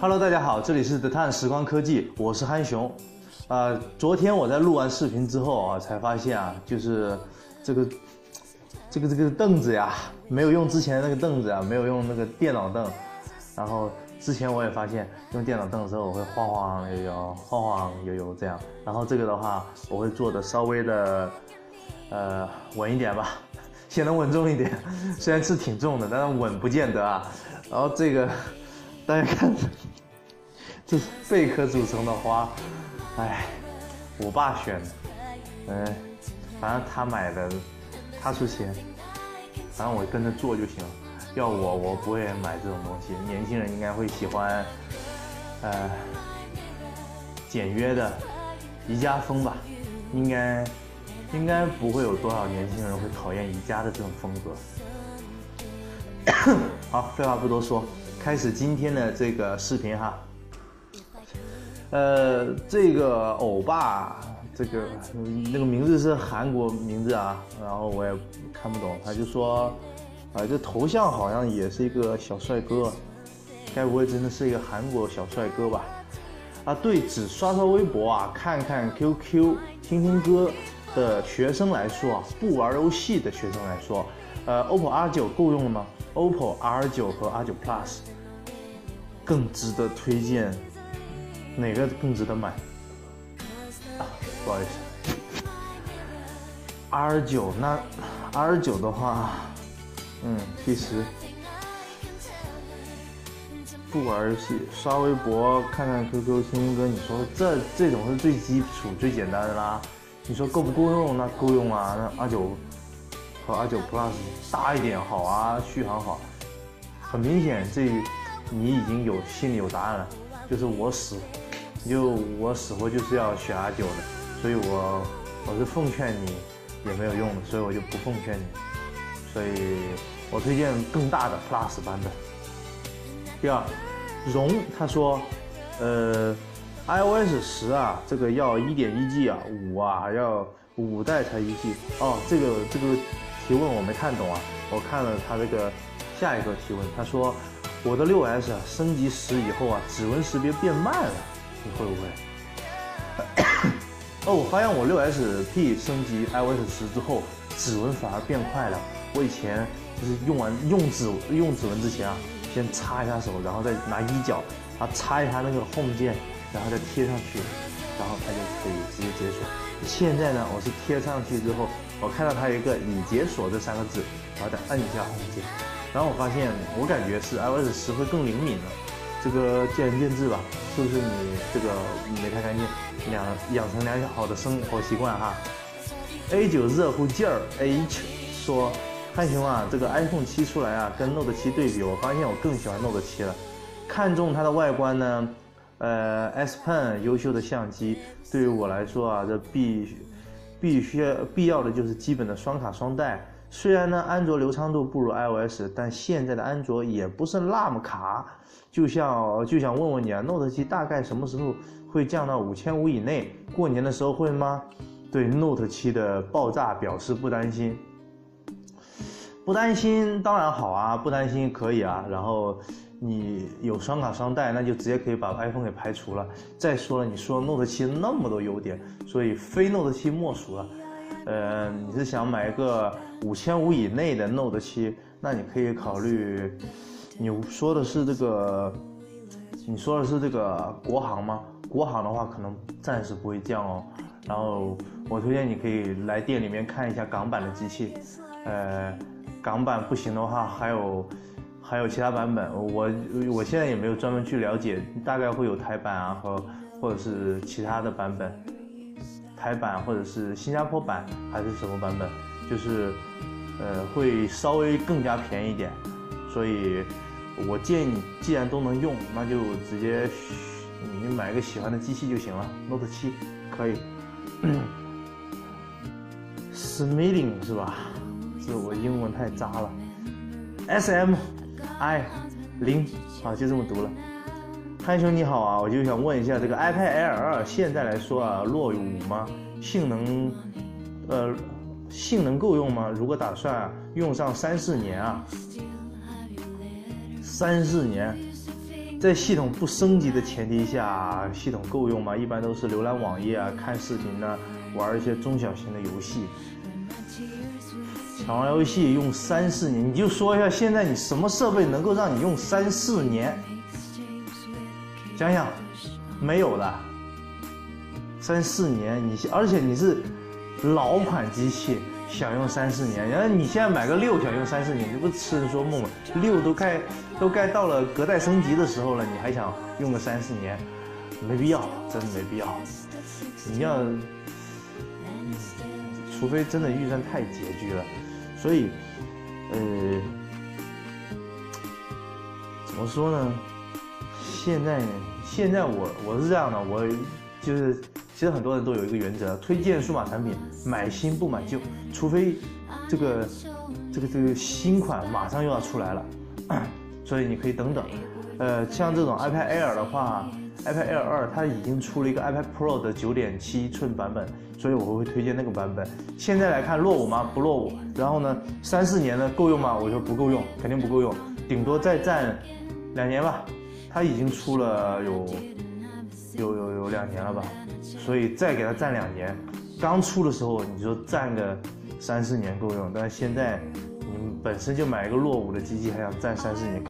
Hello，大家好，这里是 The Time 时光科技，我是憨熊。呃，昨天我在录完视频之后啊，才发现啊，就是这个这个这个凳子呀，没有用之前那个凳子啊，没有用那个电脑凳。然后之前我也发现用电脑凳的时候，我会晃晃悠悠，晃晃悠悠这样。然后这个的话，我会做的稍微的呃稳一点吧，显得稳重一点。虽然是挺重的，但是稳不见得啊。然后这个大家看，这是贝壳组成的花。哎，我爸选的，嗯，反正他买的，他出钱，反正我跟着做就行了。要我，我不会买这种东西。年轻人应该会喜欢，呃，简约的宜家风吧？应该，应该不会有多少年轻人会讨厌宜家的这种风格。好，废话不多说，开始今天的这个视频哈。呃，这个欧巴，这个那个名字是韩国名字啊，然后我也看不懂。他就说，啊，这头像好像也是一个小帅哥，该不会真的是一个韩国小帅哥吧？啊，对，只刷刷微博啊，看看 QQ，听听歌的学生来说啊，不玩游戏的学生来说，呃，OPPO R9 够用了吗？OPPO R9 和 R9 Plus 更值得推荐。哪个更值得买？啊，不好意思，R 九那 R 九的话，嗯，其实不玩游戏，刷微博，看看 QQ，听听歌，你说这这种是最基础、最简单的啦。你说够不够用？那够用啊。那 R 九和 R 九 Plus 大一点好啊，续航好。很明显，这你已经有心里有答案了，就是我死。就我死活就是要选 R 九的，所以我我是奉劝你也没有用，所以我就不奉劝你，所以我推荐更大的 Plus 版本。第二，荣他说，呃，iOS 十啊，这个要一点一 G 啊，五啊要五代才一 G。哦，这个这个提问我没看懂啊，我看了他这个下一个提问，他说我的六 S 啊升级十以后啊，指纹识别变慢了。你会不会？哦，我发现我六 S P 升级 iOS 十之后，指纹反而变快了。我以前就是用完用指用指纹之前啊，先擦一下手，然后再拿衣角啊擦一下那个 Home 键，然后再贴上去，然后它就可以直接解锁。现在呢，我是贴上去之后，我看到它有一个已解锁这三个字，然后再摁一下 Home 键，然后我发现我感觉是 iOS 十会更灵敏了。这个见仁见智吧，是不是你这个没太干净，养养成良好的生活习惯哈？A 九热乎劲儿 H 说，汉雄啊，这个 iPhone 七出来啊，跟 Note 七对比，我发现我更喜欢 Note 七了，看中它的外观呢，呃，S Pen 优秀的相机，对于我来说啊，这必必须必要的就是基本的双卡双待。虽然呢，安卓流畅度不如 iOS，但现在的安卓也不是那么卡。就像就想问问你啊，Note 七大概什么时候会降到五千五以内？过年的时候会吗？对 Note 七的爆炸表示不担心，不担心当然好啊，不担心可以啊。然后你有双卡双待，那就直接可以把 iPhone 给排除了。再说了，你说 Note 七那么多优点，所以非 Note 七莫属了。呃，你是想买一个五千五以内的 Note 七，那你可以考虑。你说的是这个，你说的是这个国行吗？国行的话，可能暂时不会降哦。然后我推荐你可以来店里面看一下港版的机器，呃，港版不行的话，还有还有其他版本。我我现在也没有专门去了解，大概会有台版啊和或者是其他的版本，台版或者是新加坡版还是什么版本，就是呃会稍微更加便宜一点，所以。我建议你，既然都能用，那就直接你买个喜欢的机器就行了。Note 七可以，Smiling 是吧？是我英文太渣了。S M I 零，好，就这么读了。潘兄你好啊，我就想问一下，这个 iPad Air 二现在来说啊，落伍吗？性能，呃，性能够用吗？如果打算用上三四年啊，三四年，在系统不升级的前提下，系统够用吗？一般都是浏览网页啊，看视频呢，玩一些中小型的游戏。想玩游戏用三四年，你就说一下，现在你什么设备能够让你用三四年？想想，没有的。三四年，你而且你是老款机器，想用三四年，然后你现在买个六想用三四年，这不痴人说梦吗？六都该都该到了隔代升级的时候了，你还想用个三四年？没必要，真的没必要。你要，除非真的预算太拮据了，所以，呃，怎么说呢？现在，现在我我是这样的，我就是，其实很多人都有一个原则，推荐数码产品买新不买旧，除非这个这个这个新款马上又要出来了，所以你可以等等。呃，像这种 iPad Air 的话，iPad Air 二它已经出了一个 iPad Pro 的九点七寸版本，所以我会推荐那个版本。现在来看落伍吗？不落伍。然后呢，三四年呢够用吗？我说不够用，肯定不够用，顶多再占两年吧。它已经出了有有有有两年了吧，所以再给它占两年。刚出的时候你说占个三四年够用，但是现在你本身就买一个落伍的机器，还想占三四年。